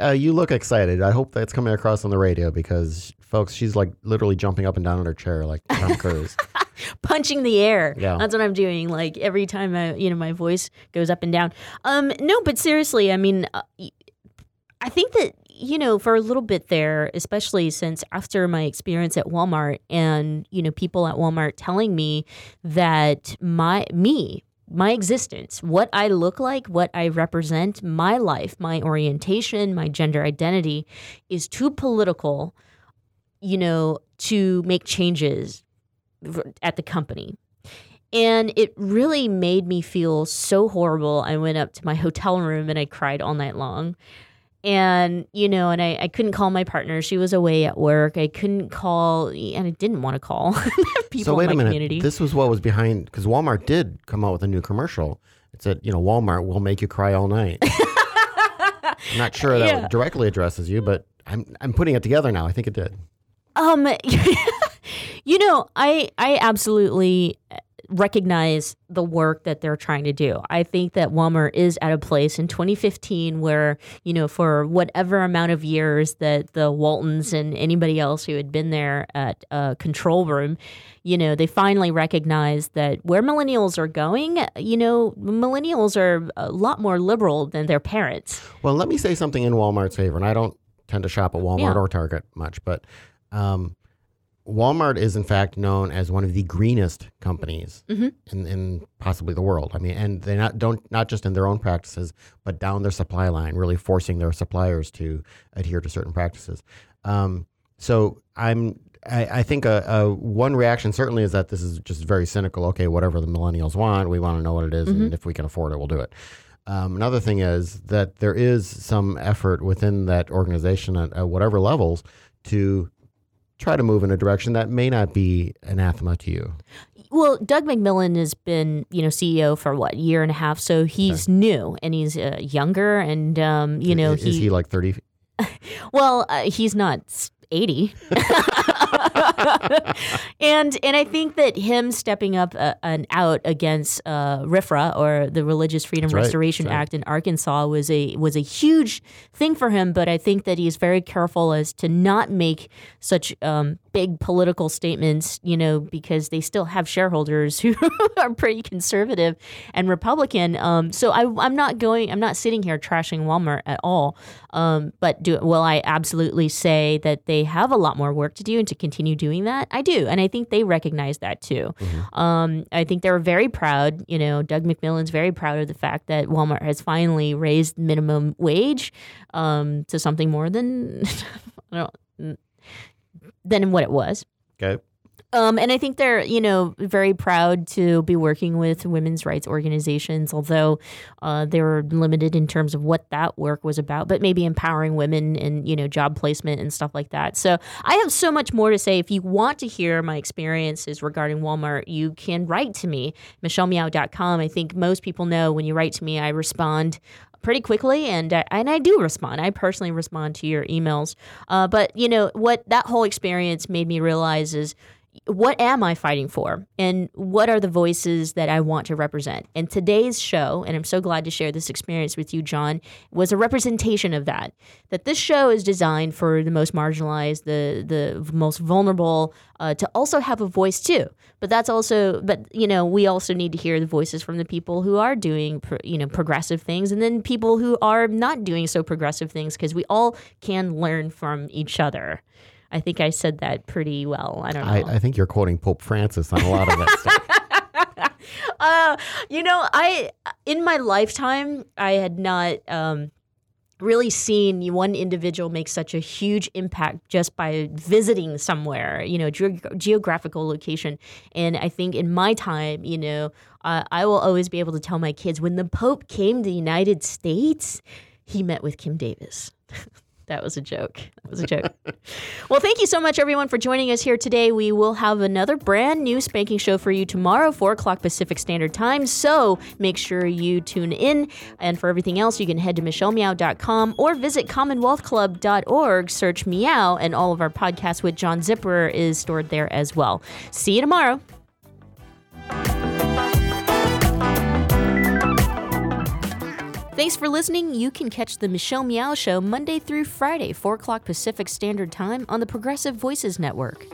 Uh, you look excited. I hope that's coming across on the radio because, folks, she's like literally jumping up and down in her chair like Tom Cruise. punching the air. Yeah. That's what I'm doing. Like every time I, you know, my voice goes up and down. Um, no, but seriously, I mean, uh, I think that you know for a little bit there, especially since after my experience at Walmart and you know people at Walmart telling me that my me my existence, what I look like, what I represent, my life, my orientation, my gender identity is too political, you know, to make changes at the company. And it really made me feel so horrible. I went up to my hotel room and I cried all night long. And, you know, and I, I couldn't call my partner. She was away at work. I couldn't call, and I didn't want to call people so wait in my a minute. community. This was what was behind because Walmart did come out with a new commercial. It said, you know, Walmart will make you cry all night. I'm not sure that Yeah. directly addresses you, but I'm I'm putting it together now. I think it did. Um, you know, I I absolutely recognize the work that they're trying to do. I think that Walmart is at a place in 2015 where, you know, for whatever amount of years that the Waltons and anybody else who had been there at a control room, you know, they finally recognized that where millennials are going, you know, millennials are a lot more liberal than their parents. Well, let me say something in Walmart's favor, and I don't tend to shop at Walmart Yeah. or Target much, but um, Walmart is in fact known as one of the greenest companies Mhm. in, in possibly the world. I mean, and they not don't not just in their own practices, but down their supply line, really forcing their suppliers to adhere to certain practices. Um, so I'm. I, I think a, a one reaction certainly is that this is just very cynical. Okay, whatever the millennials want, we want to know what it is, Mm-hmm. and if we can afford it, we'll do it. Um, another thing is that there is some effort within that organization at, at whatever levels to try to move in a direction that may not be anathema to you. Well, Doug McMillon has been, you know, CEO for what year and a half, so he's new and he's uh, younger, and um, you know, is, is he like thirty? well, uh, he's not eighty. and and I think that him stepping up uh, and out against uh, RFRA or the Religious Freedom right, Restoration right. Act in Arkansas was a was a huge thing for him. But I think that he's very careful as to not make such um, big political statements, you know, because they still have shareholders who are pretty conservative and Republican. Um, so I, I'm not going. I'm not sitting here trashing Walmart at all. Um, but do will I absolutely say that they have a lot more work to do and to continue doing that? I do, and I think they recognize that too. Um, I think they're very proud. You know, Doug McMillon's very proud of the fact that Walmart has finally raised minimum wage um, to something more than I don't than what it was. Okay. Um, and I think they're, you know, very proud to be working with women's rights organizations, although uh, they were limited in terms of what that work was about, but maybe empowering women and, you know, job placement and stuff like that. So I have so much more to say. If you want to hear my experiences regarding Walmart, you can write to me, michellemeow.com. I think most people know when you write to me, I respond pretty quickly and I, and I do respond. I personally respond to your emails. Uh, but you know what that whole experience made me realize is what am I fighting for? And what are the voices that I want to represent? And today's show, and I'm so glad to share this experience with you, John, was a representation of that. That this show is designed for the most marginalized, the the most vulnerable, uh, to also have a voice too. But that's also, but you know, we also need to hear the voices from the people who are doing, pro, you know, progressive things, and then people who are not doing so progressive things, because we all can learn from each other. I think I said that pretty well. I don't know. I, I think you're quoting Pope Francis on a lot of that stuff. uh, you know, I in my lifetime I had not um, really seen one individual make such a huge impact just by visiting somewhere, you know, ge- geographical location. And I think in my time, you know, uh, I will always be able to tell my kids when the Pope came to the United States, he met with Kim Davis. That was a joke. That was a joke. well, thank you so much, everyone, for joining us here today. We will have another brand new spanking show for you tomorrow, 4 o'clock Pacific Standard Time. So make sure you tune in. And for everything else, you can head to michellemeow.com or visit commonwealthclub.org, search Meow, and all of our podcasts with John Zipper is stored there as well. See you tomorrow. Thanks for listening. You can catch the Michelle Meow Show Monday through Friday, 4 o'clock Pacific Standard Time on the Progressive Voices Network.